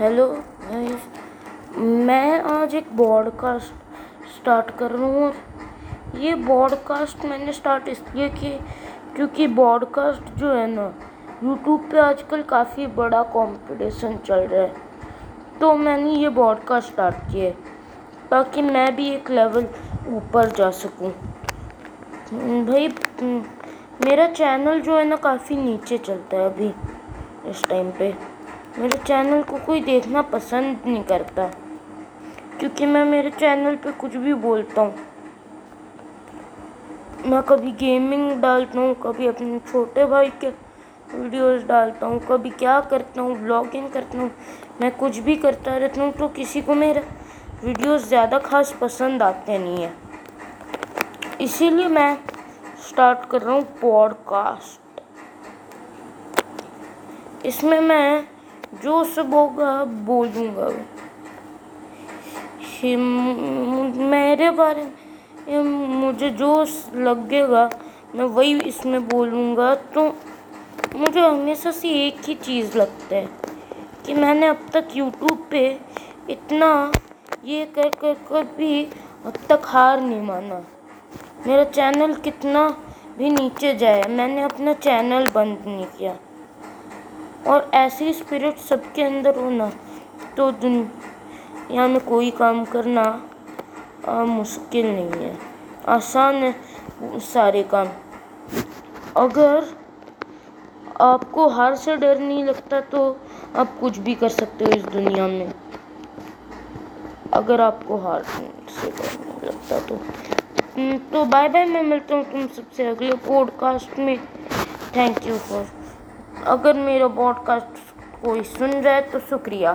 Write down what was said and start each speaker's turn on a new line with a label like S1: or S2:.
S1: Hello मैं आज एक पॉडकास्ट स्टार्ट कर रहा हूँ और ये पॉडकास्ट मैंने स्टार्ट इसलिए की क्योंकि पॉडकास्ट जो है ना यूट्यूब पे आजकल काफ़ी बड़ा कंपटीशन चल रहा है। तो मैंने ये पॉडकास्ट स्टार्ट किया ताकि मैं भी एक लेवल ऊपर जा सकूँ। भाई, मेरा चैनल जो है ना काफ़ी नीचे चलता है अभी, इस टाइम पे। मेरे चैनल को कोई देखना पसंद नहीं करता। क्योंकि मैं मेरे चैनल पे कुछ भी बोलता हूँ। मैं कभी गेमिंग डालता हूँ, कभी अपने छोटे भाई के वीडियोस डालता हूँ, कभी क्या करता हूँ ब्लॉगिंग करता हूँ। मैं कुछ भी करता रहता हूँ तो किसी को मेरा वीडियोस ज़्यादा खास पसंद आते नहीं है। इसीलिए मैं स्टार्ट कर रहा हूँ पॉडकास्ट इसमें मैं जो सब होगा बोलूँगा मेरे बारे में, मुझे जो लगेगा, मैं वही इसमें बोलूँगा। तो मुझे हमेशा से एक ही चीज़ लगता है कि मैंने अब तक यूट्यूब पे इतना ये कर कर कर भी अब तक हार नहीं माना। मेरा चैनल कितना भी नीचे जाए, मैंने अपना चैनल बंद नहीं किया। और ऐसी स्पिरिट सबके अंदर होना तो दुनिया में कोई काम करना आ, मुश्किल नहीं है। आसान है सारे काम। अगर आपको हार से डर नहीं लगता तो आप कुछ भी कर सकते हो इस दुनिया में। अगर आपको हार से डर नहीं लगता तो। हम्म, तो बाय बाय मैं मिलता हूँ तुम सबसे अगले पॉडकास्ट में। थैंक यू फॉर अगर मेरा पॉडकास्ट कोई सुन रहा है तो शुक्रिया।